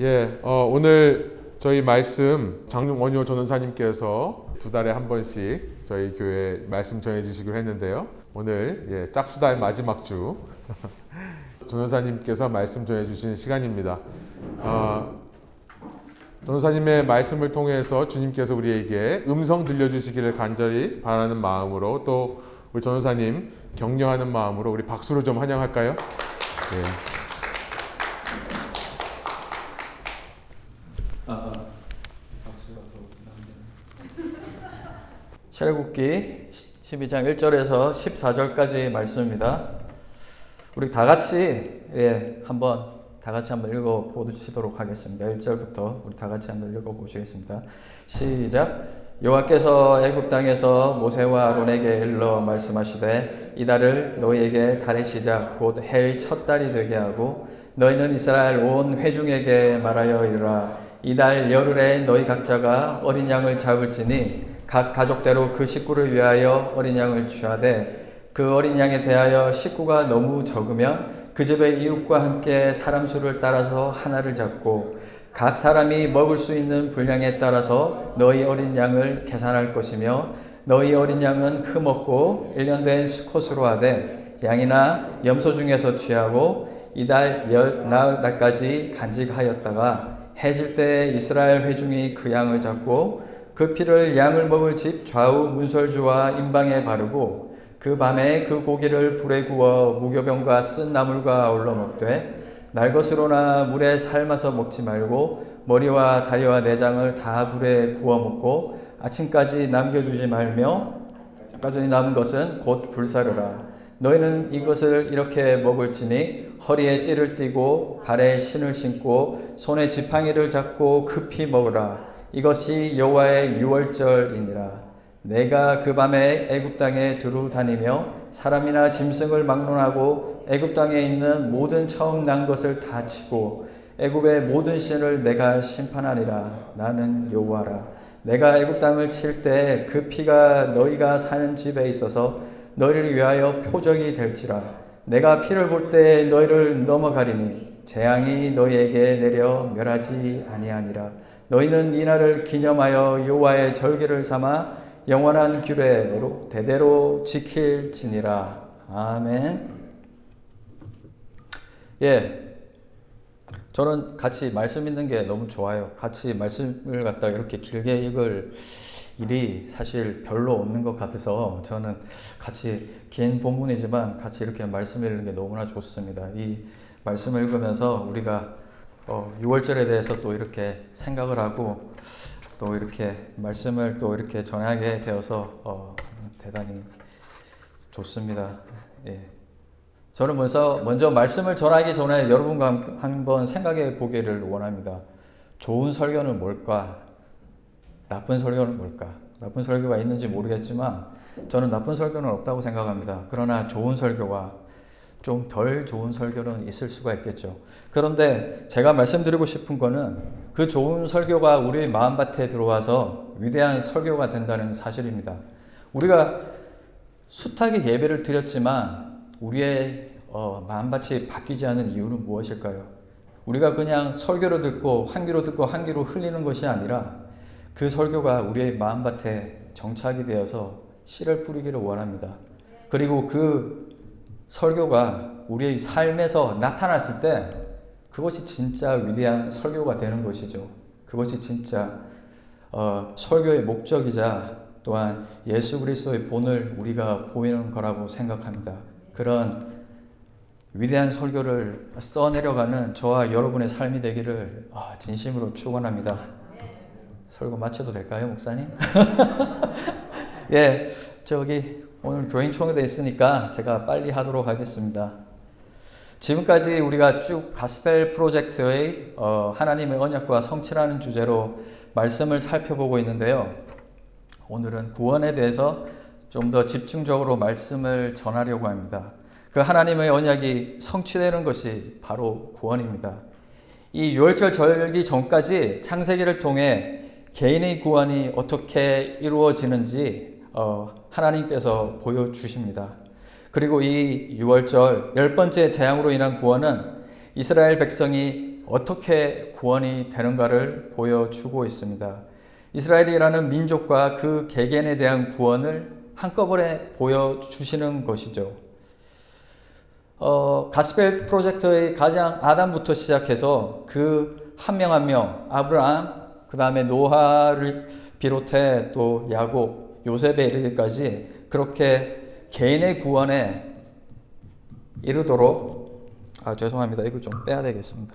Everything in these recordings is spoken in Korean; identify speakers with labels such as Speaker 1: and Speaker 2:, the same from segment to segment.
Speaker 1: 예, 어, 오늘 저희 말씀 장원효 전원사님께서 두 달에 한 번씩 저희 교회 말씀 전해주시기로 했는데요. 오늘 예, 짝수달 마지막 주 전원사님께서 말씀 전해주신 시간입니다. 어, 전사님의 말씀을 통해서 주님께서 우리에게 음성 들려주시기를 간절히 바라는 마음으로 또 우리 전사님 격려하는 마음으로 우리 박수로 좀 환영할까요? 네.
Speaker 2: 출애굽기 12장 1절에서 14절까지 말씀입니다. 우리 다 같이 예, 한번 다 같이 한번 읽어 보시도록 하겠습니다. 1절부터 우리 다 같이 한번 읽어 보시겠습니다. 시작. 여호와께서 애굽 땅에서 모세와 아론에게 일러 말씀하시되 이 달을 너희에게 달의 시작 곧 해의 첫 달이 되게 하고 너희는 이스라엘 온 회중에게 말하여 이르라 이 달 열흘에 너희 각자가 어린 양을 잡을지니 각 가족대로 그 식구를 위하여 어린 양을 취하되 그 어린 양에 대하여 식구가 너무 적으면 그 집의 이웃과 함께 사람 수를 따라서 하나를 잡고 각 사람이 먹을 수 있는 분량에 따라서 너희 어린 양을 계산할 것이며 너희 어린 양은 흠없고 1년 된 수컷으로 하되 양이나 염소 중에서 취하고 이달 열 나흘 날까지 간직하였다가 해질 때 이스라엘 회중이 그 양을 잡고 그 피를 양을 먹을 집 좌우 문설주와 임방에 바르고 그 밤에 그 고기를 불에 구워 무교병과 쓴 나물과 어울러 먹되 날 것으로나 물에 삶아서 먹지 말고 머리와 다리와 내장을 다 불에 구워 먹고 아침까지 남겨두지 말며 까지 남은 것은 곧 불사르라. 너희는 이것을 이렇게 먹을지니 허리에 띠를 띠고 발에 신을 신고 손에 지팡이를 잡고 급히 먹으라. 이것이 여호와의 유월절이니라. 내가 그 밤에 애굽 땅에 두루 다니며 사람이나 짐승을 막론하고 애굽 땅에 있는 모든 처음 난 것을 다 치고 애굽의 모든 신을 내가 심판하니라. 나는 여호와라. 내가 애굽 땅을 칠 때 그 피가 너희가 사는 집에 있어서 너희를 위하여 표적이 될지라. 내가 피를 볼 때 너희를 넘어가리니 재앙이 너희에게 내려 멸하지 아니하니라. 너희는 이날을 기념하여 여호와의 절기를 삼아 영원한 규례로 대대로 지킬지니라. 아멘. 예. 저는 같이 말씀 읽는 게 너무 좋아요. 같이 말씀을 갖다 이렇게 길게 읽을 일이 사실 별로 없는 것 같아서 저는 같이 긴 본문이지만 같이 이렇게 말씀 읽는 게 너무나 좋습니다. 이 말씀을 읽으면서 우리가 어, 6월절에 대해서 또 이렇게 생각을 하고 또 이렇게 말씀을 또 이렇게 전하게 되어서 어, 대단히 좋습니다. 예. 저는 먼저, 먼저 말씀을 전하기 전에 여러분과 한번 생각해 보기를 원합니다. 좋은 설교는 뭘까? 나쁜 설교는 뭘까? 나쁜 설교가 있는지 모르겠지만 저는 나쁜 설교는 없다고 생각합니다. 그러나 좋은 설교와 좀 덜 좋은 설교는 있을 수가 있겠죠. 그런데 제가 말씀드리고 싶은 거는 그 좋은 설교가 우리의 마음밭에 들어와서 위대한 설교가 된다는 사실입니다. 우리가 숱하게 예배를 드렸지만 우리의 어, 마음밭이 바뀌지 않은 이유는 무엇일까요? 우리가 그냥 설교로 듣고 한 귀로 듣고 한 귀로 흘리는 것이 아니라 그 설교가 우리의 마음밭에 정착이 되어서 씨를 뿌리기를 원합니다. 그리고 그 설교가 우리의 삶에서 나타났을 때 그것이 진짜 위대한 설교가 되는 것이죠. 그것이 진짜 어, 설교의 목적이자 또한 예수 그리스도의 본을 우리가 보이는 거라고 생각합니다. 그런 위대한 설교를 써내려가는 저와 여러분의 삶이 되기를 아, 진심으로 축원합니다. 설교 마쳐도 될까요, 목사님? 예, 저기 오늘 교인 총회도 있으니까 제가 빨리 하도록 하겠습니다. 지금까지 우리가 쭉 가스펠 프로젝트의 어, 하나님의 언약과 성취라는 주제로 말씀을 살펴보고 있는데요. 오늘은 구원에 대해서 좀 더 집중적으로 말씀을 전하려고 합니다. 그 하나님의 언약이 성취되는 것이 바로 구원입니다. 이 6월절 절기 전까지 창세기를 통해 개인의 구원이 어떻게 이루어지는지 어, 하나님께서 보여주십니다. 그리고 이 6월절 열 번째 재앙으로 인한 구원은 이스라엘 백성이 어떻게 구원이 되는가를 보여주고 있습니다. 이스라엘이라는 민족과 그 개개인에 대한 구원을 한꺼번에 보여주시는 것이죠. 어, 가스펠 프로젝트의 가장 아담부터 시작해서 그 한 명 한 명, 아브라함, 그 다음에 노아를 비롯해 또 야곱, 요셉에 이르기까지 그렇게 개인의 구원에 이르도록 아 죄송합니다. 이거 좀 빼야 되겠습니다.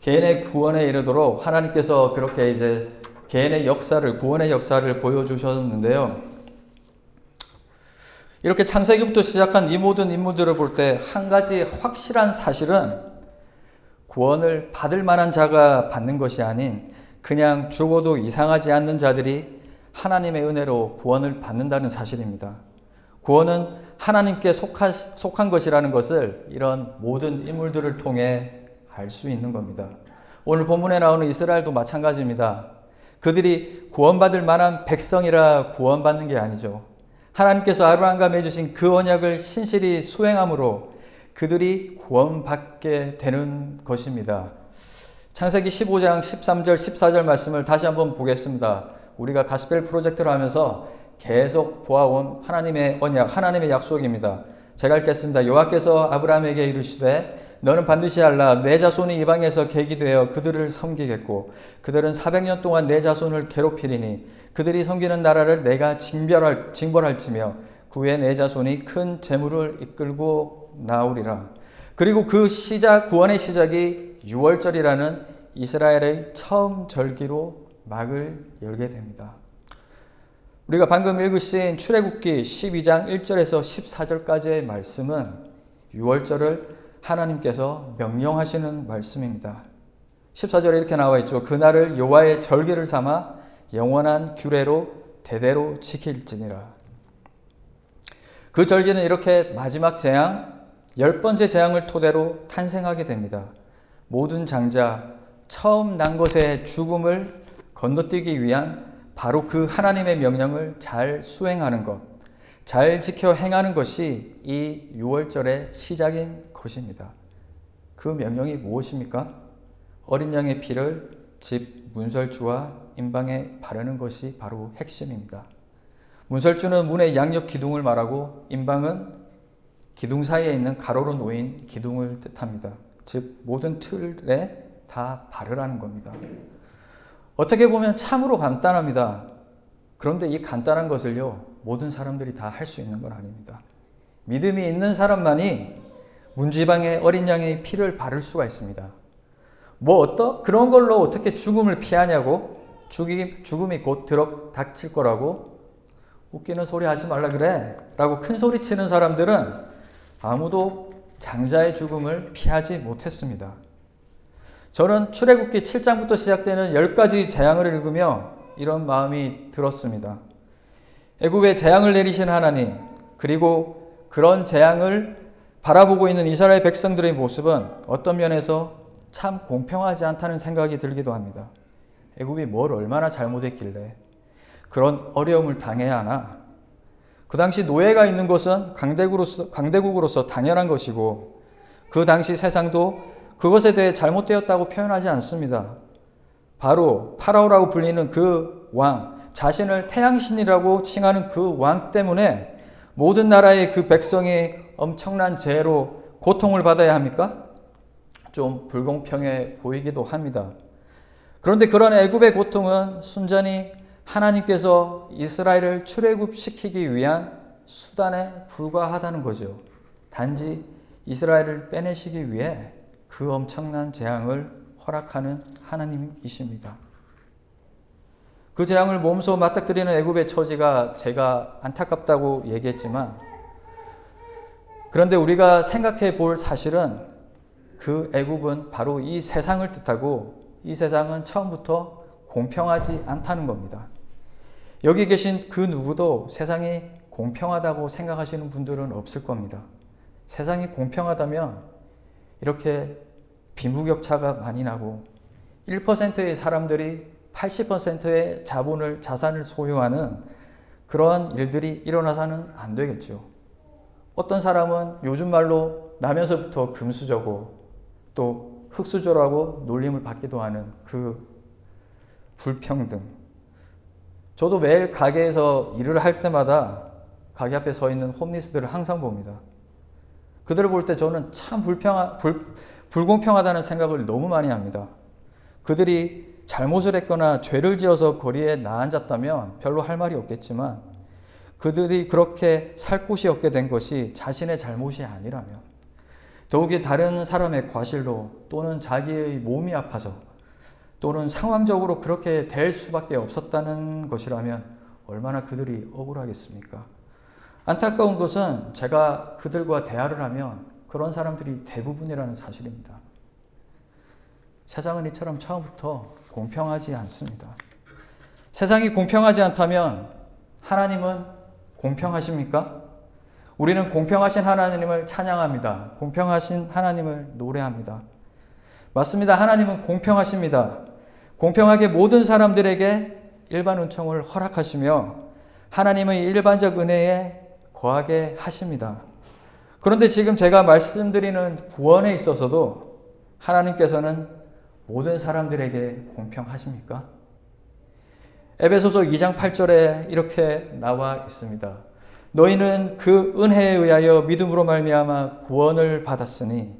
Speaker 2: 개인의 구원에 이르도록 하나님께서 그렇게 이제 개인의 역사를, 구원의 역사를 보여주셨는데요. 이렇게 창세기부터 시작한 이 모든 인물들을 볼 때 한 가지 확실한 사실은 구원을 받을 만한 자가 받는 것이 아닌 그냥 죽어도 이상하지 않는 자들이 하나님의 은혜로 구원을 받는다는 사실입니다. 구원은 하나님께 속한, 속한 것이라는 것을 이런 모든 인물들을 통해 알 수 있는 겁니다. 오늘 본문에 나오는 이스라엘도 마찬가지입니다. 그들이 구원받을 만한 백성이라 구원받는 게 아니죠. 하나님께서 아브라함과 맺으신 그 언약을 신실히 수행함으로 그들이 구원받게 되는 것입니다. 창세기 15장 13절 14절 말씀을 다시 한번 보겠습니다. 우리가 가스펠 프로젝트를 하면서 계속 보아온 하나님의 언약, 하나님의 약속입니다. 제가 읽겠습니다. 여호와께서 아브라함에게 이르시되 너는 반드시 알라 내 자손이 이방에서 객이 되어 그들을 섬기겠고 그들은 400년 동안 내 자손을 괴롭히리니 그들이 섬기는 나라를 내가 징벌할, 징벌할지며 그 후에 내 자손이 큰 재물을 이끌고 나오리라. 그리고 그 시작 구원의 시작이 6월절이라는 이스라엘의 처음 절기로 막을 열게 됩니다. 우리가 방금 읽으신 출애굽기 12장 1절에서 14절까지의 말씀은 6월절을 하나님께서 명령하시는 말씀입니다. 14절에 이렇게 나와 있죠. 그날을 여호와의 절기를 삼아 영원한 규례로 대대로 지킬지니라. 그 절기는 이렇게 마지막 재앙, 열 번째 재앙을 토대로 탄생하게 됩니다. 모든 장자, 처음 난 것의 죽음을 건너뛰기 위한 바로 그 하나님의 명령을 잘 수행하는 것, 잘 지켜 행하는 것이 이 6월절의 시작인 것입니다. 그 명령이 무엇입니까? 어린 양의 피를 집 문설주와 임방에 바르는 것이 바로 핵심입니다. 문설주는 문의 양옆 기둥을 말하고 임방은 기둥 사이에 있는 가로로 놓인 기둥을 뜻합니다. 즉 모든 틀에 다 바르라는 겁니다. 어떻게 보면 참으로 간단합니다. 그런데 이 간단한 것을요 모든 사람들이 다 할 수 있는 건 아닙니다. 믿음이 있는 사람만이 문지방의 어린 양의 피를 바를 수가 있습니다. 뭐 어떠? 그런 걸로 어떻게 죽음을 피하냐고? 죽이, 죽음이 곧 들어 닥칠 거라고? 웃기는 소리 하지 말라 그래. 라고 큰 소리 치는 사람들은 아무도 장자의 죽음을 피하지 못했습니다. 저는 출애굽기 7장부터 시작되는 10가지 재앙을 읽으며 이런 마음이 들었습니다. 애굽에 재앙을 내리신 하나님, 그리고 그런 재앙을 바라보고 있는 이스라엘 백성들의 모습은 어떤 면에서 참 공평하지 않다는 생각이 들기도 합니다. 애굽이 뭘 얼마나 잘못했길래 그런 어려움을 당해야 하나? 그 당시 노예가 있는 것은 강대국으로서, 강대국으로서 당연한 것이고 그 당시 세상도 그것에 대해 잘못되었다고 표현하지 않습니다. 바로 파라오라고 불리는 그 왕, 자신을 태양신이라고 칭하는 그 왕 때문에 모든 나라의 그 백성이 엄청난 죄로 고통을 받아야 합니까? 좀 불공평해 보이기도 합니다. 그런데 그런 애굽의 고통은 순전히 하나님께서 이스라엘을 출애굽시키기 위한 수단에 불과하다는 거죠. 단지 이스라엘을 빼내시기 위해 그 엄청난 재앙을 허락하는 하나님이십니다. 그 재앙을 몸소 맞닥뜨리는 애굽의 처지가 제가 안타깝다고 얘기했지만 그런데 우리가 생각해 볼 사실은 그 애굽은 바로 이 세상을 뜻하고 이 세상은 처음부터 공평하지 않다는 겁니다. 여기 계신 그 누구도 세상이 공평하다고 생각하시는 분들은 없을 겁니다. 세상이 공평하다면 이렇게 빈부격차가 많이 나고 1%의 사람들이 80%의 자본을 자산을 소유하는 그러한 일들이 일어나서는 안 되겠죠. 어떤 사람은 요즘 말로 나면서부터 금수저고 또 흙수저라고 놀림을 받기도 하는 그 불평등. 저도 매일 가게에서 일을 할 때마다 가게 앞에 서 있는 홈리스들을 항상 봅니다. 그들을 볼 때 저는 참 불평하, 불, 불공평하다는 생각을 너무 많이 합니다. 그들이 잘못을 했거나 죄를 지어서 거리에 나앉았다면 별로 할 말이 없겠지만 그들이 그렇게 살 곳이 없게 된 것이 자신의 잘못이 아니라면 더욱이 다른 사람의 과실로 또는 자기의 몸이 아파서 또는 상황적으로 그렇게 될 수밖에 없었다는 것이라면 얼마나 그들이 억울하겠습니까? 안타까운 것은 제가 그들과 대화를 하면 그런 사람들이 대부분이라는 사실입니다. 세상은 이처럼 처음부터 공평하지 않습니다. 세상이 공평하지 않다면 하나님은 공평하십니까? 우리는 공평하신 하나님을 찬양합니다. 공평하신 하나님을 노래합니다. 맞습니다. 하나님은 공평하십니다. 공평하게 모든 사람들에게 일반 은총을 허락하시며 하나님의 일반적 은혜에 거하게 하십니다. 그런데 지금 제가 말씀드리는 구원에 있어서도 하나님께서는 모든 사람들에게 공평하십니까? 에베소서 2장 8절에 이렇게 나와 있습니다. 너희는 그 은혜에 의하여 믿음으로 말미암아 구원을 받았으니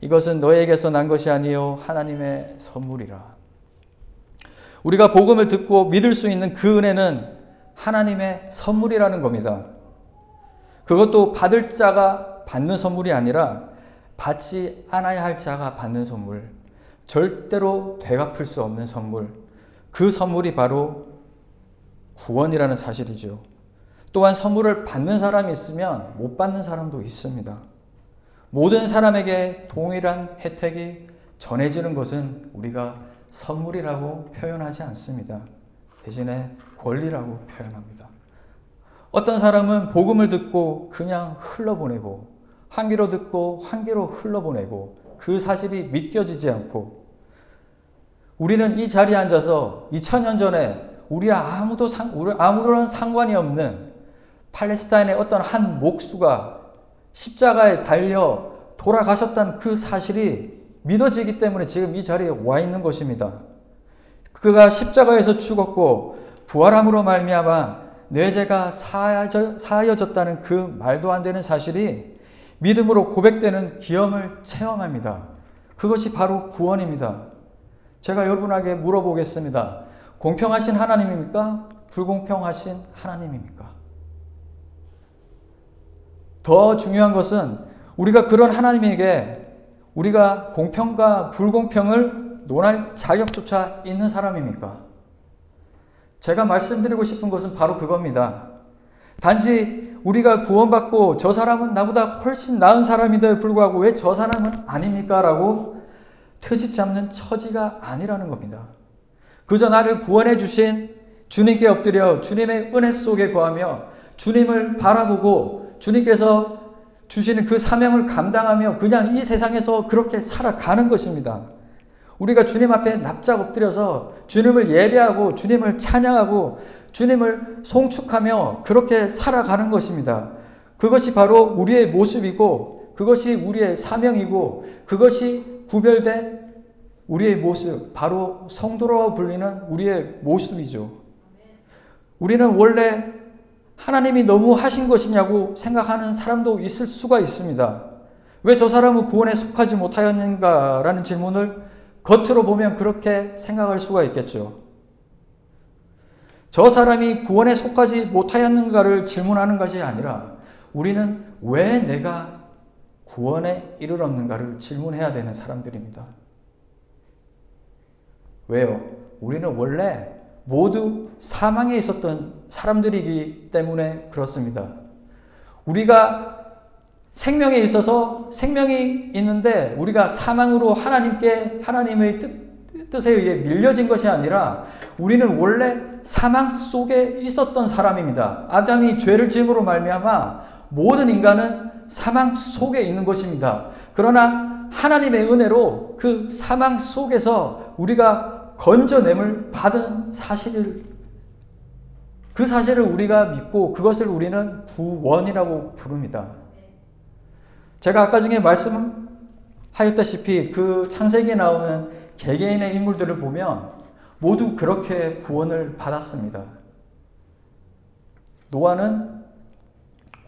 Speaker 2: 이것은 너에게서 난 것이 아니요 하나님의 선물이라. 우리가 복음을 듣고 믿을 수 있는 그 은혜는 하나님의 선물이라는 겁니다. 그것도 받을 자가 받는 선물이 아니라 받지 않아야 할 자가 받는 선물. 절대로 되갚을 수 없는 선물. 그 선물이 바로 구원이라는 사실이죠. 또한 선물을 받는 사람이 있으면 못 받는 사람도 있습니다. 모든 사람에게 동일한 혜택이 전해지는 것은 우리가 선물이라고 표현하지 않습니다. 대신에 권리라고 표현합니다. 어떤 사람은 복음을 듣고 그냥 흘러보내고 한 귀로 듣고 한 귀로 흘러보내고 그 사실이 믿겨지지 않고 우리는 이 자리에 앉아서 2000년 전에 우리와 아무도 상, 아무런 상관이 없는 팔레스타인의 어떤 한 목수가 십자가에 달려 돌아가셨다는 그 사실이 믿어지기 때문에 지금 이 자리에 와 있는 것입니다. 그가 십자가에서 죽었고 부활함으로 말미암아 내 죄가 사하여져, 사하여졌다는 그 말도 안 되는 사실이 믿음으로 고백되는 기염을 체험합니다. 그것이 바로 구원입니다. 제가 여러분에게 물어보겠습니다. 공평하신 하나님입니까? 불공평하신 하나님입니까? 더 중요한 것은 우리가 그런 하나님에게 우리가 공평과 불공평을 논할 자격조차 있는 사람입니까? 제가 말씀드리고 싶은 것은 바로 그겁니다. 단지 우리가 구원받고 저 사람은 나보다 훨씬 나은 사람인데 불구하고 왜 저 사람은 아닙니까? 라고 트집 잡는 처지가 아니라는 겁니다. 그저 나를 구원해 주신 주님께 엎드려 주님의 은혜 속에 거하며 주님을 바라보고 주님께서 주시는 그 사명을 감당하며 그냥 이 세상에서 그렇게 살아가는 것입니다. 우리가 주님 앞에 납작 엎드려서 주님을 예배하고 주님을 찬양하고 주님을 송축하며 그렇게 살아가는 것입니다. 그것이 바로 우리의 모습이고 그것이 우리의 사명이고 그것이 구별된 우리의 모습, 바로 성도로 불리는 우리의 모습이죠. 우리는 원래 하나님이 너무 하신 것이냐고 생각하는 사람도 있을 수가 있습니다. 왜 저 사람은 구원에 속하지 못하였는가라는 질문을 겉으로 보면 그렇게 생각할 수가 있겠죠. 저 사람이 구원에 속하지 못하였는가를 질문하는 것이 아니라 우리는 왜 내가 구원에 이르렀는가를 질문해야 되는 사람들입니다. 왜요? 우리는 원래 모두 사망에 있었던 사람들이기 때문에 그렇습니다. 우리가 생명에 있어서 생명이 있는데 우리가 사망으로 하나님께 하나님의 뜻, 뜻에 의해 밀려진 것이 아니라 우리는 원래 사망 속에 있었던 사람입니다. 아담이 죄를 지음으로 말미암아 모든 인간은 사망 속에 있는 것입니다. 그러나 하나님의 은혜로 그 사망 속에서 우리가 건져냄을 받은 사실을 그 사실을 우리가 믿고 그것을 우리는 구원이라고 부릅니다. 제가 아까 전에 말씀하였다시피 그 창세기에 나오는 개개인의 인물들을 보면 모두 그렇게 구원을 받았습니다. 노아는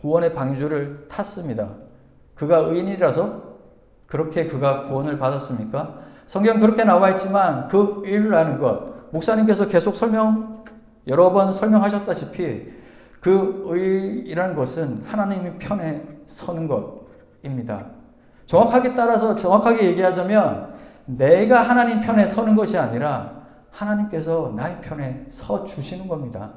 Speaker 2: 구원의 방주를 탔습니다. 그가 의인이라서 그렇게 그가 구원을 받았습니까? 성경 그렇게 나와 있지만 그 의라는 것, 목사님께서 계속 설명, 여러 번 설명하셨다시피 그 의라는 것은 하나님의 편에 서는 것입니다. 정확하게 따라서 정확하게 얘기하자면 내가 하나님 편에 서는 것이 아니라 하나님께서 나의 편에 서 주시는 겁니다.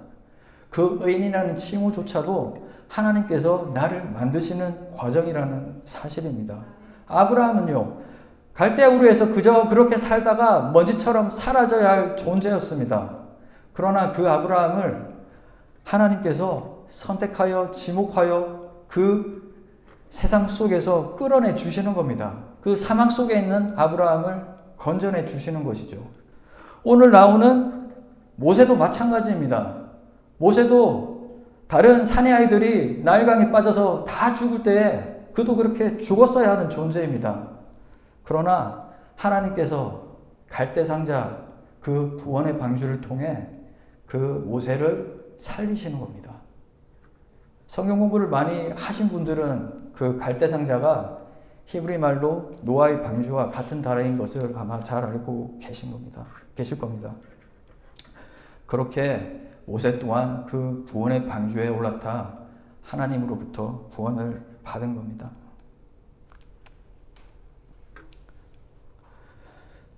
Speaker 2: 그 의인이라는 칭호조차도 하나님께서 나를 만드시는 과정이라는 사실입니다. 아브라함은요, 갈대우르에서 그저 그렇게 살다가 먼지처럼 사라져야 할 존재였습니다. 그러나 그 아브라함을 하나님께서 선택하여 지목하여 그 세상 속에서 끌어내 주시는 겁니다. 그 사망 속에 있는 아브라함을 건져내 주시는 것이죠. 오늘 나오는 모세도 마찬가지입니다. 모세도 다른 사내 아이들이 나일강에 빠져서 다 죽을 때에 그도 그렇게 죽었어야 하는 존재입니다. 그러나 하나님께서 갈대상자 그 구원의 방주를 통해 그 모세를 살리시는 겁니다. 성경 공부를 많이 하신 분들은 그 갈대상자가 히브리 말로 노아의 방주와 같은 단어인 것을 아마 잘 알고 계신 겁니다. 계실 겁니다. 그렇게 모세 또한 그 구원의 방주에 올라타 하나님으로부터 구원을 받은 겁니다.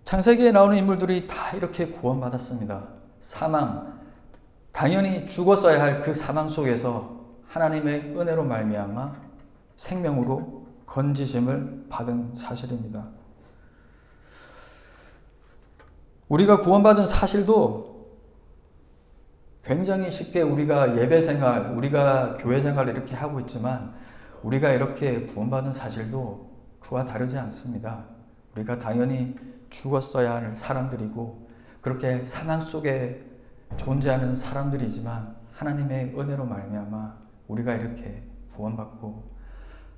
Speaker 2: 창세기에 나오는 인물들이 다 이렇게 구원받았습니다. 사망, 당연히 죽었어야 할 그 사망 속에서 하나님의 은혜로 말미암아 생명으로 건지심을 받은 사실입니다. 우리가 구원받은 사실도 굉장히 쉽게 우리가 예배 생활, 우리가 교회 생활 이렇게 하고 있지만 우리가 이렇게 구원받은 사실도 그와 다르지 않습니다. 우리가 당연히 죽었어야 할 사람들이고 그렇게 사망 속에 존재하는 사람들이지만 하나님의 은혜로 말미암아 우리가 이렇게 구원받고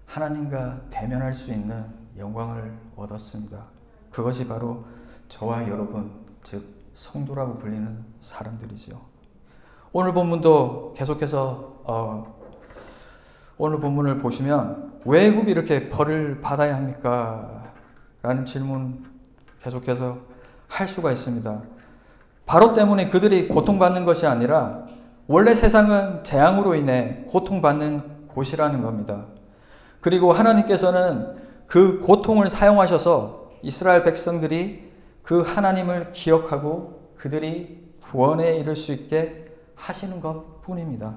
Speaker 2: 하나님과 대면할 수 있는 영광을 얻었습니다. 그것이 바로 저와 여러분, 즉 성도라고 불리는 사람들이지요. 오늘 본문도 계속해서 어, 오늘 본문을 보시면 왜 애굽이 이렇게 벌을 받아야 합니까? 라는 질문 계속해서 할 수가 있습니다. 바로 때문에 그들이 고통받는 것이 아니라 원래 세상은 재앙으로 인해 고통받는 곳이라는 겁니다. 그리고 하나님께서는 그 고통을 사용하셔서 이스라엘 백성들이 그 하나님을 기억하고 그들이 구원에 이를 수 있게 하시는 것 뿐입니다.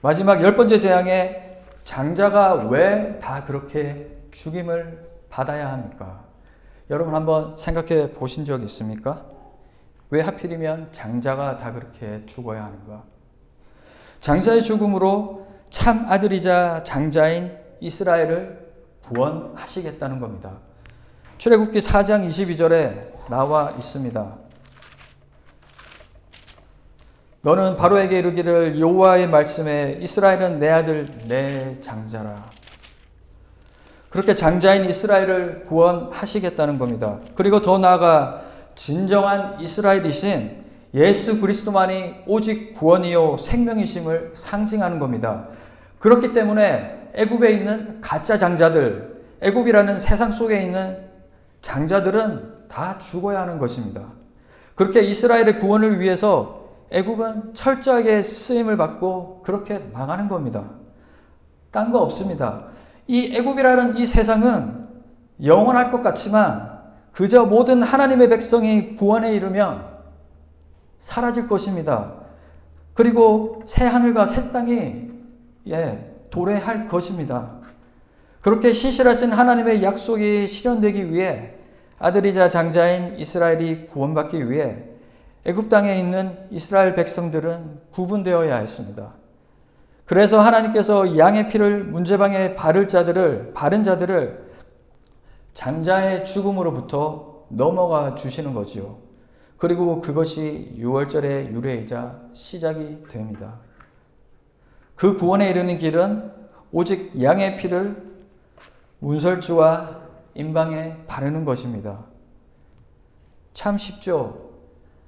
Speaker 2: 마지막 열 번째 재앙에 장자가 왜 다 그렇게 죽임을 받아야 합니까? 여러분 한번 생각해 보신 적 있습니까? 왜 하필이면 장자가 다 그렇게 죽어야 하는가? 장자의 죽음으로 참 아들이자 장자인 이스라엘을 구원하시겠다는 겁니다. 출애굽기 4장 22절에 나와 있습니다. 너는 바로에게 이르기를 여호와의 말씀에 이스라엘은 내 아들 내 장자라. 그렇게 장자인 이스라엘을 구원하시겠다는 겁니다. 그리고 더 나아가 진정한 이스라엘이신 예수 그리스도만이 오직 구원이요 생명이심을 상징하는 겁니다. 그렇기 때문에 애굽에 있는 가짜 장자들, 애굽이라는 세상 속에 있는 장자들은 다 죽어야 하는 것입니다. 그렇게 이스라엘의 구원을 위해서 애굽은 철저하게 쓰임을 받고 그렇게 망하는 겁니다. 딴 거 없습니다. 이 애굽이라는 이 세상은 영원할 것 같지만 그저 모든 하나님의 백성이 구원에 이르면 사라질 것입니다. 그리고 새 하늘과 새 땅이 예, 도래할 것입니다. 그렇게 신실하신 하나님의 약속이 실현되기 위해 아들이자 장자인 이스라엘이 구원받기 위해 애굽 땅에 있는 이스라엘 백성들은 구분되어야 했습니다. 그래서 하나님께서 양의 피를 문제방에 바를 자들을 바른 자들을 장자의 죽음으로부터 넘어가 주시는 거지요. 그리고 그것이 6월절의 유래이자 시작이 됩니다. 그 구원에 이르는 길은 오직 양의 피를 문설주와 임방에 바르는 것입니다. 참 쉽죠?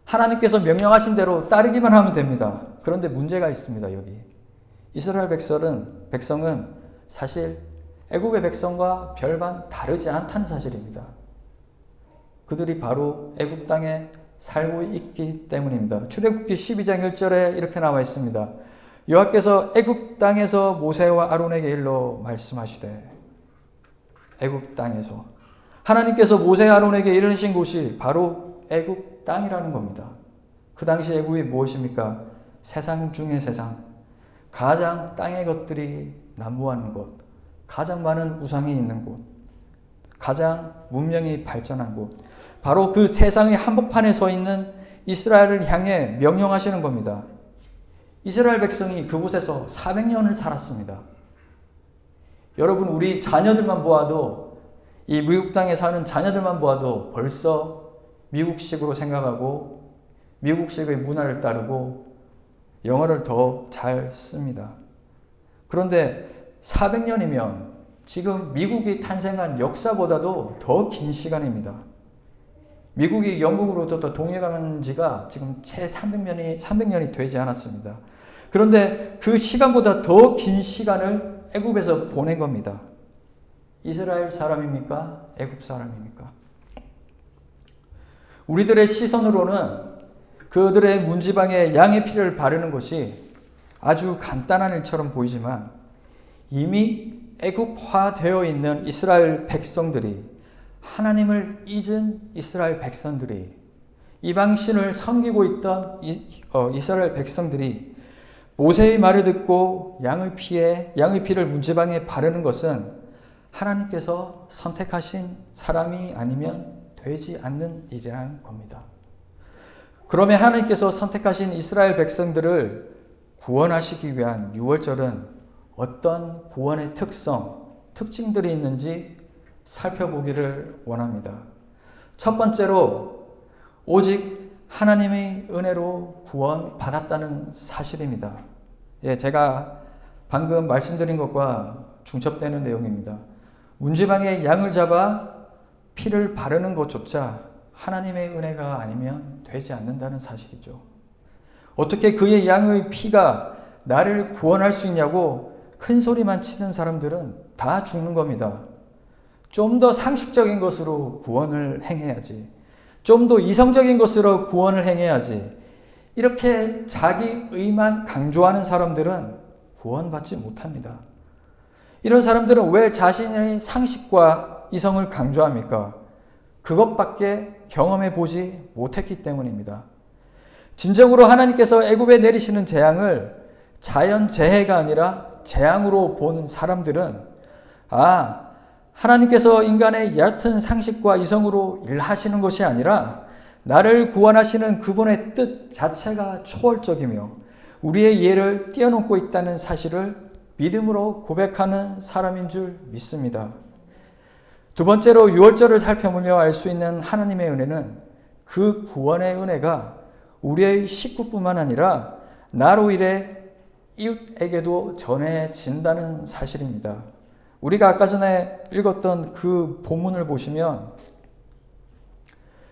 Speaker 2: 하나님께서 명령하신 대로 따르기만 하면 됩니다. 그런데 문제가 있습니다, 여기. 이스라엘 백성은, 백성은 사실 애굽의 백성과 별반 다르지 않다는 사실입니다. 그들이 바로 애굽 땅에 살고 있기 때문입니다. 출애굽기 12장 1절에 이렇게 나와 있습니다. 여호와께서 애굽 땅에서 모세와 아론에게 일러 말씀하시되 애굽 땅에서 하나님께서 모세 아론에게 이르신 곳이 바로 애굽 땅이라는 겁니다. 그 당시 애굽이 무엇입니까? 세상 중의 세상. 가장 땅의 것들이 난무하는 곳. 가장 많은 우상이 있는 곳. 가장 문명이 발전한 곳. 바로 그 세상의 한복판에 서 있는 이스라엘을 향해 명령하시는 겁니다. 이스라엘 백성이 그곳에서 400년을 살았습니다. 여러분, 우리 자녀들만 보아도 이 미국 땅에 사는 자녀들만 보아도 벌써 미국식으로 생각하고 미국식의 문화를 따르고 영어를 더 잘 씁니다. 그런데 400년이면 지금 미국이 탄생한 역사보다도 더 긴 시간입니다. 미국이 영국으로부터 독립한 지가 지금 채 300년이, 300년이 되지 않았습니다. 그런데 그 시간보다 더 긴 시간을 애굽에서 보낸 겁니다. 이스라엘 사람입니까? 애굽 사람입니까? 우리들의 시선으로는 그들의 문지방에 양의 피를 바르는 것이 아주 간단한 일처럼 보이지만 이미 애굽화되어 있는 이스라엘 백성들이 하나님을 잊은 이스라엘 백성들이 이방신을 섬기고 있던 어, 이스라엘 백성들이 모세의 말을 듣고 양의 피에 양의 피를 문지방에 바르는 것은 하나님께서 선택하신 사람이 아니면 되지 않는 일이라는 겁니다. 그러면 하나님께서 선택하신 이스라엘 백성들을 구원하시기 위한 6월절은 어떤 구원의 특성, 특징들이 있는지 살펴보기를 원합니다. 첫 번째로 오직 하나님의 은혜로 구원받았다는 사실입니다. 예, 제가 방금 말씀드린 것과 중첩되는 내용입니다. 문지방에 양을 잡아 피를 바르는 것조차 하나님의 은혜가 아니면 되지 않는다는 사실이죠. 어떻게 그의 양의 피가 나를 구원할 수 있냐고 큰 소리만 치는 사람들은 다 죽는 겁니다. 좀 더 상식적인 것으로 구원을 행해야지. 좀 더 이성적인 것으로 구원을 행해야지. 이렇게 자기 의만 강조하는 사람들은 구원받지 못합니다. 이런 사람들은 왜 자신의 상식과 이성을 강조합니까? 그것밖에 경험해 보지 못했기 때문입니다. 진정으로 하나님께서 애굽에 내리시는 재앙을 자연 재해가 아니라 재앙으로 본 사람들은 아 하나님께서 인간의 얕은 상식과 이성으로 일하시는 것이 아니라 나를 구원하시는 그분의 뜻 자체가 초월적이며 우리의 이해를 뛰어넘고 있다는 사실을 믿음으로 고백하는 사람인 줄 믿습니다. 두 번째로 6월절을 살펴보며 알 수 있는 하나님의 은혜는 그 구원의 은혜가 우리의 식구뿐만 아니라 나로 인해 이웃에게도 전해진다는 사실입니다. 우리가 아까 전에 읽었던 그 본문을 보시면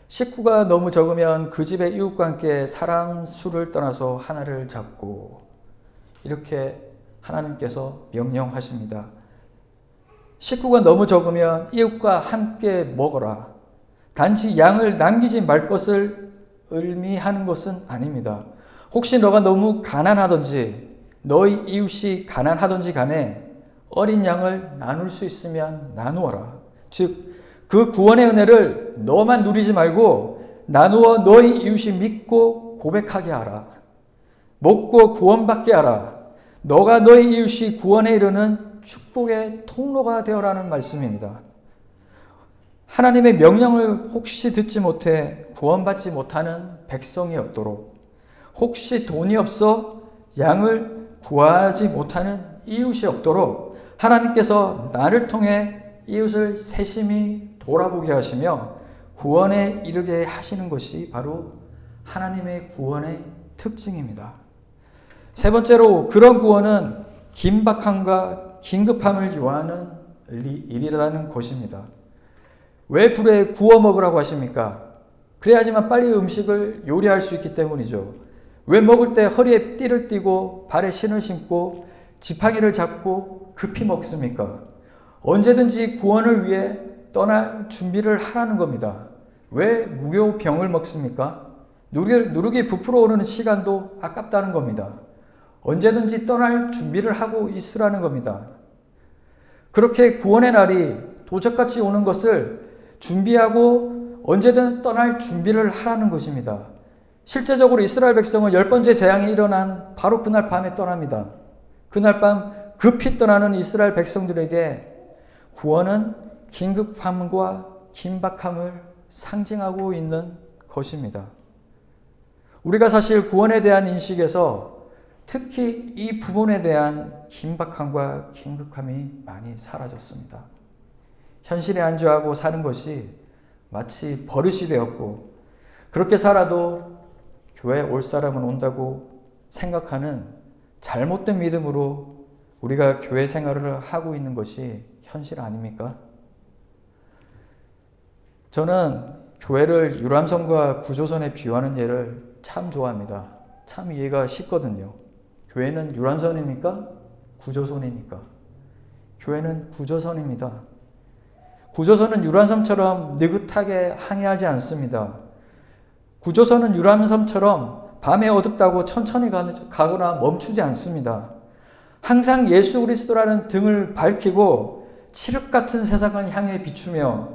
Speaker 2: 식구가 너무 적으면 그 집의 이웃과 함께 사람 수를 떠나서 하나를 잡고 이렇게 하나님께서 명령하십니다. 식구가 너무 적으면 이웃과 함께 먹어라. 단지 양을 남기지 말 것을 의미하는 것은 아닙니다. 혹시 너가 너무 가난하든지 너희 이웃이 가난하든지 간에 어린 양을 나눌 수 있으면 나누어라. 즉, 그 구원의 은혜를 너만 누리지 말고 나누어 너희 이웃이 믿고 고백하게 하라. 먹고 구원받게 하라. 너가 너희 이웃이 구원에 이르는 축복의 통로가 되어라는 말씀입니다. 하나님의 명령을 혹시 듣지 못해 구원받지 못하는 백성이 없도록 혹시 돈이 없어 양을 구하지 못하는 이웃이 없도록 하나님께서 나를 통해 이웃을 세심히 돌아보게 하시며 구원에 이르게 하시는 것이 바로 하나님의 구원의 특징입니다. 세 번째로 그런 구원은 긴박함과 긴급함을 요하는 일이라는 것입니다. 왜 불에 구워 먹으라고 하십니까? 그래야지만 빨리 음식을 요리할 수 있기 때문이죠. 왜 먹을 때 허리에 띠를 띠고 발에 신을 신고 지팡이를 잡고 급히 먹습니까? 언제든지 구원을 위해 떠날 준비를 하라는 겁니다. 왜 무교병을 먹습니까? 누르기, 누르기 부풀어 오르는 시간도 아깝다는 겁니다. 언제든지 떠날 준비를 하고 있으라는 겁니다. 그렇게 구원의 날이 도적같이 오는 것을 준비하고 언제든 떠날 준비를 하라는 것입니다. 실제적으로 이스라엘 백성은 열 번째 재앙이 일어난 바로 그날 밤에 떠납니다. 그날 밤 급히 떠나는 이스라엘 백성들에게 구원은 긴급함과 긴박함을 상징하고 있는 것입니다. 우리가 사실 구원에 대한 인식에서 특히 이 부분에 대한 긴박함과 긴급함이 많이 사라졌습니다. 현실에 안주하고 사는 것이 마치 버릇이 되었고 그렇게 살아도 교회 올 사람은 온다고 생각하는 잘못된 믿음으로 우리가 교회 생활을 하고 있는 것이 현실 아닙니까? 저는 교회를 유람선과 구조선에 비유하는 예를 참 좋아합니다. 참 이해가 쉽거든요. 교회는 유람선입니까? 구조선입니까? 교회는 구조선입니다. 구조선은 유람선처럼 느긋하게 항해하지 않습니다. 구조선은 유람선처럼 밤에 어둡다고 천천히 가거나 멈추지 않습니다. 항상 예수 그리스도라는 등을 밝히고 칠흑 같은 세상을 향해 비추며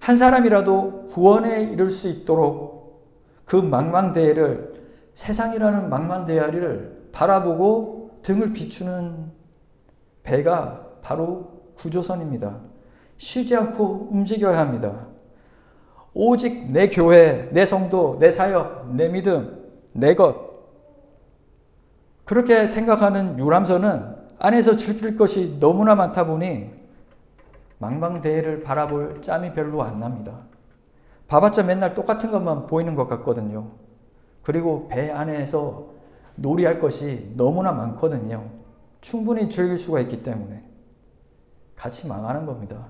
Speaker 2: 한 사람이라도 구원에 이를 수 있도록 그 망망대해를 세상이라는 망망대해를 바라보고 등을 비추는 배가 바로 구조선입니다. 쉬지 않고 움직여야 합니다. 오직 내 교회, 내 성도, 내 사역, 내 믿음, 내 것. 그렇게 생각하는 유람선은 안에서 즐길 것이 너무나 많다 보니 망망대해를 바라볼 짬이 별로 안 납니다. 봐봤자 맨날 똑같은 것만 보이는 것 같거든요. 그리고 배 안에서 놀이할 것이 너무나 많거든요. 충분히 즐길 수가 있기 때문에 같이 망하는 겁니다.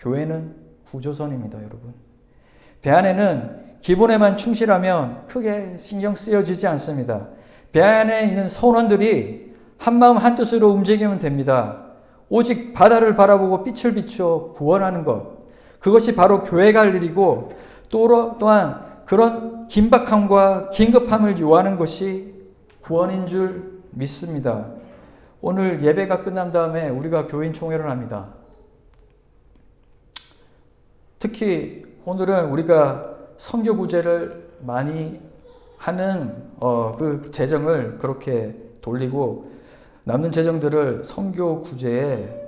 Speaker 2: 교회는 구조선입니다, 여러분. 배 안에는 기본에만 충실하면 크게 신경 쓰여지지 않습니다. 배 안에 있는 선원들이 한마음 한뜻으로 움직이면 됩니다. 오직 바다를 바라보고 빛을 비추어 구원하는 것. 그것이 바로 교회가 할 일이고 또한 그런 긴박함과 긴급함을 요하는 것이 구원인 줄 믿습니다. 오늘 예배가 끝난 다음에 우리가 교인 총회를 합니다. 특히 오늘은 우리가 성교 구제를 많이 하는 어, 그 재정을 그렇게 돌리고 남는 재정들을 성교 구제에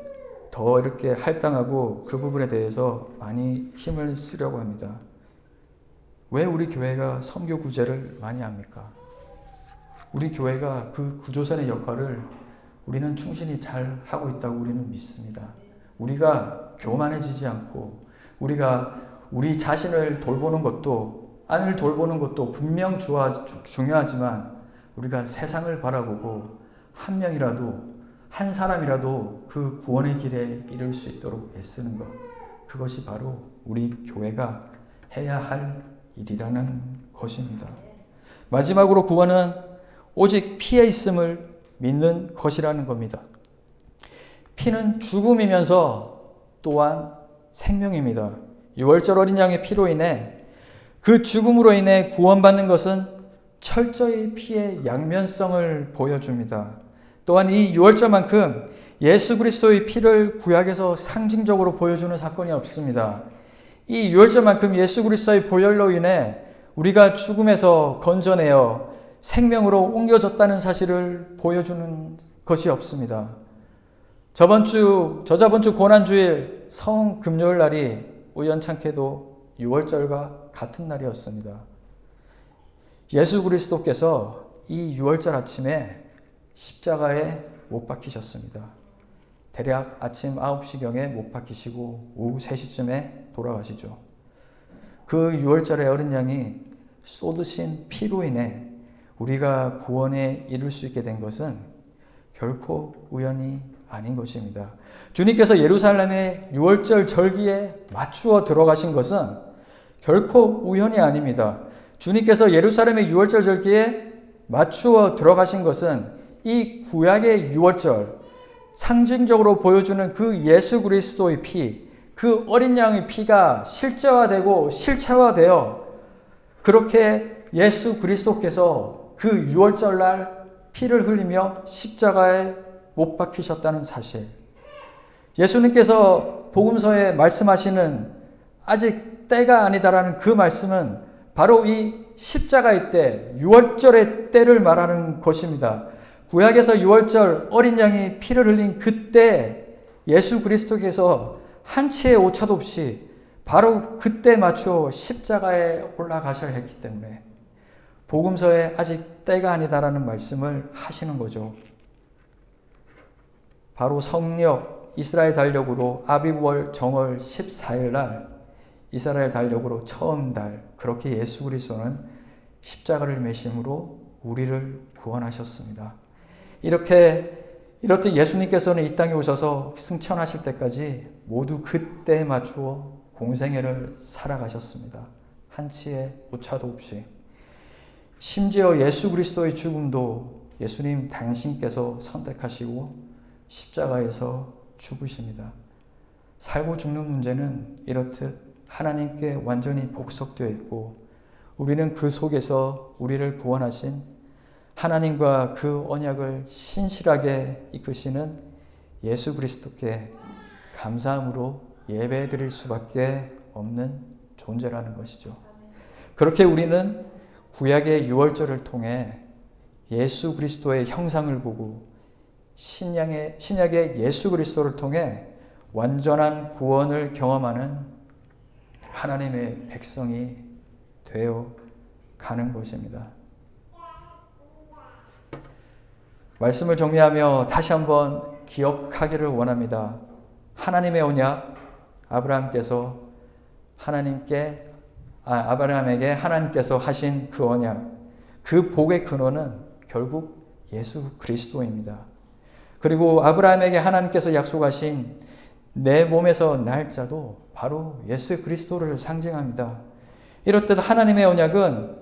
Speaker 2: 더 이렇게 할당하고 그 부분에 대해서 많이 힘을 쓰려고 합니다. 왜 우리 교회가 성교 구제를 많이 합니까? 우리 교회가 그 구조선의 역할을 우리는 충실히 잘 하고 있다고 우리는 믿습니다. 우리가 교만해지지 않고 우리가 우리 자신을 돌보는 것도 안을 돌보는 것도 분명 중요하지만 우리가 세상을 바라보고 한 명이라도 한 사람이라도 그 구원의 길에 이를 수 있도록 애쓰는 것 그것이 바로 우리 교회가 해야 할 일이라는 것입니다. 마지막으로 구원은 오직 피에 있음을 믿는 것이라는 겁니다. 피는 죽음이면서 또한 생명입니다. 6월절 어린 양의 피로 인해 그 죽음으로 인해 구원받는 것은 철저히 피의 양면성을 보여줍니다. 또한 이 유월절만큼 예수 그리스도의 피를 구약에서 상징적으로 보여주는 사건이 없습니다. 이 유월절만큼 예수 그리스도의 보혈로 인해 우리가 죽음에서 건져내어 생명으로 옮겨졌다는 사실을 보여주는 것이 없습니다. 저번 주, 저저번 주 고난주일 성 금요일 날이 우연찮게도 6월절과 같은 날이었습니다. 예수 그리스도께서 이 6월절 아침에 십자가에 못 박히셨습니다. 대략 아침 9시경에 못 박히시고 오후 3시쯤에 돌아가시죠. 그 6월절의 어린 양이 쏟으신 피로 인해 우리가 구원에 이룰 수 있게 된 것은 결코 우연이 아닌 것입니다. 주님께서 예루살렘의 6월절 절기에 맞추어 들어가신 것은 결코 우연이 아닙니다. 주님께서 예루살렘의 6월절 절기에 맞추어 들어가신 것은 이 구약의 6월절 상징적으로 보여주는 그 예수 그리스도의 피, 그 어린 양의 피가 실제화되고 실체화되어 그렇게 예수 그리스도께서 그 6월절 날 피를 흘리며 십자가에 못 박히셨다는 사실. 예수님께서 복음서에 말씀하시는 아직 때가 아니다라는 그 말씀은 바로 이 십자가의 때, 6월절의 때를 말하는 것입니다. 구약에서 6월절 어린 양이 피를 흘린 그때 예수 그리스도께서 한치의 오차도 없이 바로 그때 맞춰 십자가에 올라가셔야 했기 때문에 복음서에 아직 때가 아니다라는 말씀을 하시는 거죠. 바로 성력 이스라엘 달력으로 아비월 정월 14일 날 이스라엘 달력으로 처음 달 그렇게 예수 그리스도는 십자가를 매심으로 우리를 구원하셨습니다. 이렇게 이렇듯 예수님께서는 이 땅에 오셔서 승천하실 때까지 모두 그때에 맞추어 공생애를 살아가셨습니다. 한치의 오차도 없이. 심지어 예수 그리스도의 죽음도 예수님 당신께서 선택하시고 십자가에서 죽으십니다. 살고 죽는 문제는 이렇듯 하나님께 완전히 복속되어 있고 우리는 그 속에서 우리를 구원하신 하나님과 그 언약을 신실하게 이끄시는 예수 그리스도께 감사함으로 예배 드릴 수밖에 없는 존재라는 것이죠. 그렇게 우리는 구약의 유월절을 통해 예수 그리스도의 형상을 보고 신약의, 신약의 예수 그리스도를 통해 완전한 구원을 경험하는 하나님의 백성이 되어 가는 것입니다. 말씀을 정리하며 다시 한번 기억하기를 원합니다. 하나님의 언약, 아브라함께서 하나님께 아, 아브라함에게 하나님께서 하신 그 언약, 그 복의 근원은 결국 예수 그리스도입니다. 그리고 아브라함에게 하나님께서 약속하신 내 몸에서 날짜도 바로 예수 그리스도를 상징합니다. 이렇듯 하나님의 언약은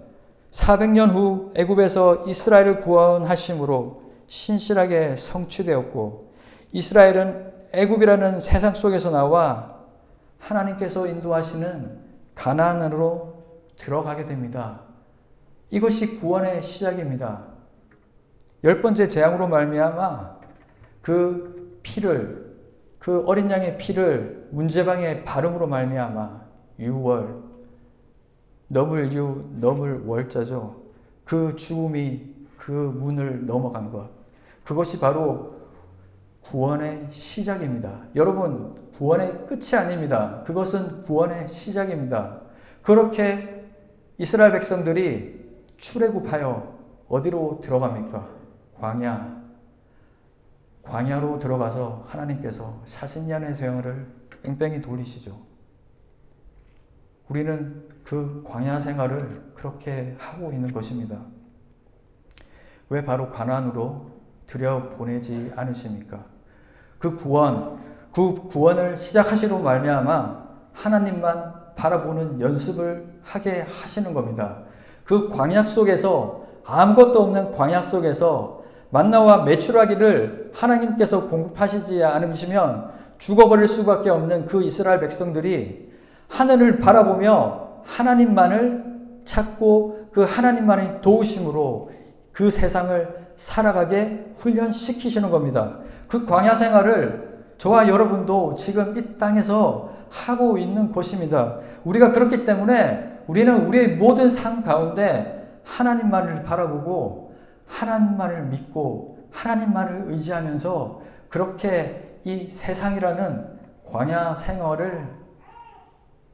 Speaker 2: 400년 후 애굽에서 이스라엘을 구원하심으로 신실하게 성취되었고 이스라엘은 애굽이라는 세상 속에서 나와 하나님께서 인도하시는 가나안으로 들어가게 됩니다. 이것이 구원의 시작입니다. 열 번째 재앙으로 말미암아 그 피를 그 어린 양의 피를 문제방에 바름으로 말미암아 유월 너블유 너블 월자죠. 그 죽음이 그 문을 넘어간 것. 그것이 바로 구원의 시작입니다. 여러분, 구원의 끝이 아닙니다. 그것은 구원의 시작입니다. 그렇게 이스라엘 백성들이 출애굽하여 어디로 들어갑니까? 광야. 광야로 들어가서 하나님께서 40년의 세월을 뺑뺑이 돌리시죠. 우리는 그 광야 생활을 그렇게 하고 있는 것입니다. 왜 바로 가난으로 들여 보내지 않으십니까? 그 구원, 그 구원을 시작하시로 말미암아 하나님만 바라보는 연습을 하게 하시는 겁니다. 그 광야 속에서 아무것도 없는 광야 속에서 만나와 매출하기를 하나님께서 공급하시지 않으시면 죽어버릴 수밖에 없는 그 이스라엘 백성들이 하늘을 바라보며 하나님만을 찾고 그 하나님만의 도우심으로 그 세상을 살아가게 훈련시키시는 겁니다. 그 광야 생활을 저와 여러분도 지금 이 땅에서 하고 있는 것입니다. 우리가 그렇기 때문에 우리는 우리의 모든 삶 가운데 하나님만을 바라보고 하나님만을 믿고 하나님만을 의지하면서 그렇게 이 세상이라는 광야 생활을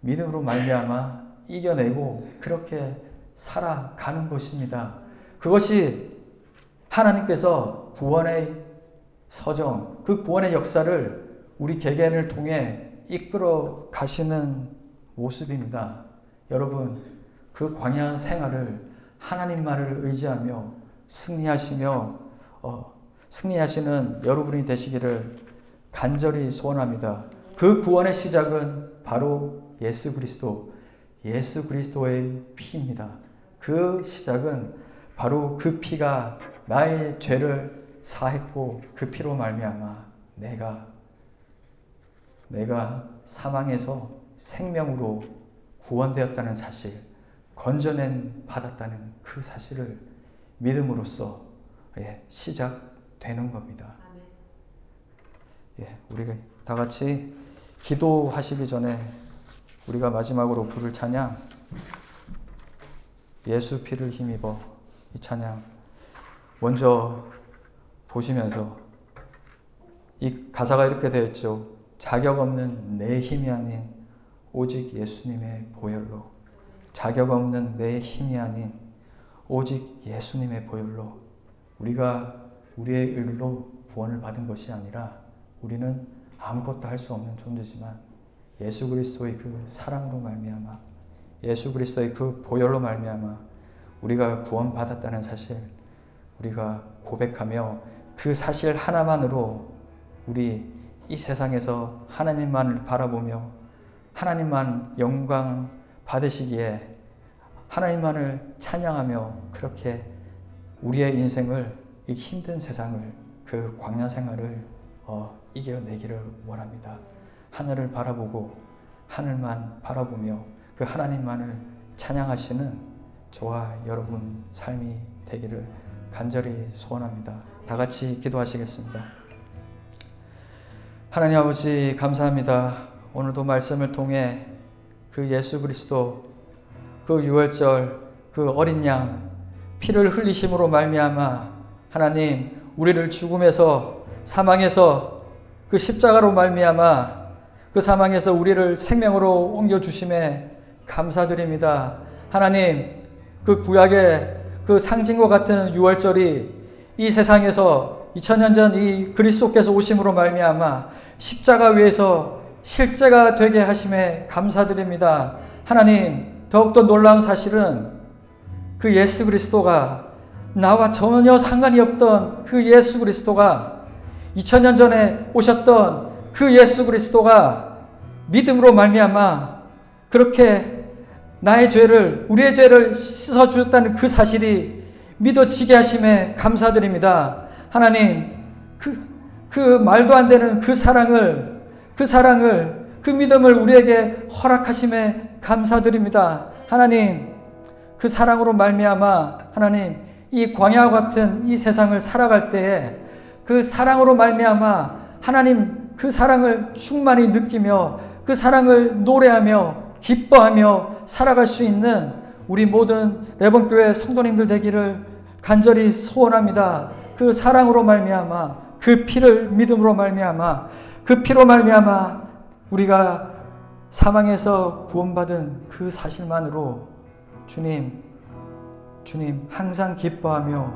Speaker 2: 믿음으로 말미암아 이겨내고 그렇게 살아가는 것입니다. 그것이 하나님께서 구원의 서정, 그 구원의 역사를 우리 개개인을 통해 이끌어 가시는 모습입니다. 여러분, 그 광야 생활을 하나님만을 의지하며 승리하시며 어, 승리하시는 여러분이 되시기를 간절히 소원합니다. 그 구원의 시작은 바로 예수 그리스도, 예수 그리스도의 피입니다. 그 시작은 바로 그 피가 나의 죄를 사했고 그 피로 말미암아 내가 내가 사망에서 생명으로 구원되었다는 사실, 건져냄 받았다는 그 사실을 믿음으로써 예, 시작되는 겁니다. 예, 우리가 다 같이 기도하시기 전에 우리가 마지막으로 부를 찬양 예수 피를 힘입어 이 찬양 먼저 보시면서 이 가사가 이렇게 되어 있죠. 자격 없는 내 힘이 아닌 오직 예수님의 보혈로 자격 없는 내 힘이 아닌 오직 예수님의 보혈로 우리가 우리의 일로 구원을 받은 것이 아니라 우리는 아무것도 할 수 없는 존재지만 예수 그리스도의 그 사랑으로 말미암아 예수 그리스도의 그 보혈로 말미암아 우리가 구원받았다는 사실 우리가 고백하며 그 사실 하나만으로 우리 이 세상에서 하나님만을 바라보며 하나님만 영광 받으시기에 하나님만을 찬양하며 그렇게 우리의 인생을 이 힘든 세상을 그 광야 생활을 어, 이겨내기를 원합니다. 하늘을 바라보고 하늘만 바라보며 그 하나님만을 찬양하시는 저와 여러분 삶이 되기를 간절히 소원합니다. 다 같이 기도하시겠습니다. 하나님 아버지 감사합니다. 오늘도 말씀을 통해 그 예수 그리스도 그 유월절 그 어린 양 피를 흘리심으로 말미암아 하나님 우리를 죽음에서 사망에서 그 십자가로 말미암아 그 사망에서 우리를 생명으로 옮겨 주심에 감사드립니다. 하나님 그 구약의 그 상징과 같은 유월절이 이 세상에서 2000년 전 이 그리스도께서 오심으로 말미암아 십자가 위에서 실제가 되게 하심에 감사드립니다. 하나님 더욱더 놀라운 사실은 그 예수 그리스도가 나와 전혀 상관이 없던 그 예수 그리스도가 2000년 전에 오셨던 그 예수 그리스도가 믿음으로 말미암아 그렇게 나의 죄를 우리의 죄를 씻어 주셨다는 그 사실이 믿어지게 하심에 감사드립니다. 하나님 그, 그 말도 안 되는 그 사랑을 그 사랑을 그 믿음을 우리에게 허락하심에 감사드립니다. 하나님 그 사랑으로 말미암아 하나님 이 광야와 같은 이 세상을 살아갈 때에 그 사랑으로 말미암아 하나님 그 사랑을 충만히 느끼며 그 사랑을 노래하며 기뻐하며 살아갈 수 있는 우리 모든 레번교회 성도님들 되기를 간절히 소원합니다. 그 사랑으로 말미암아 그 피를 믿음으로 말미암아 그 피로 말미암아 우리가 사망에서 구원받은 그 사실만으로 주님 주님 항상 기뻐하며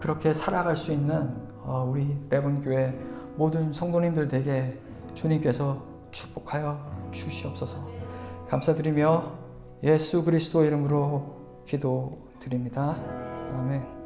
Speaker 2: 그렇게 살아갈 수 있는 어, 우리 레번교회 모든 성도님들 되게 주님께서 축복하여 주시옵소서. 감사드리며 예수 그리스도 이름으로 기도드립니다. 아멘.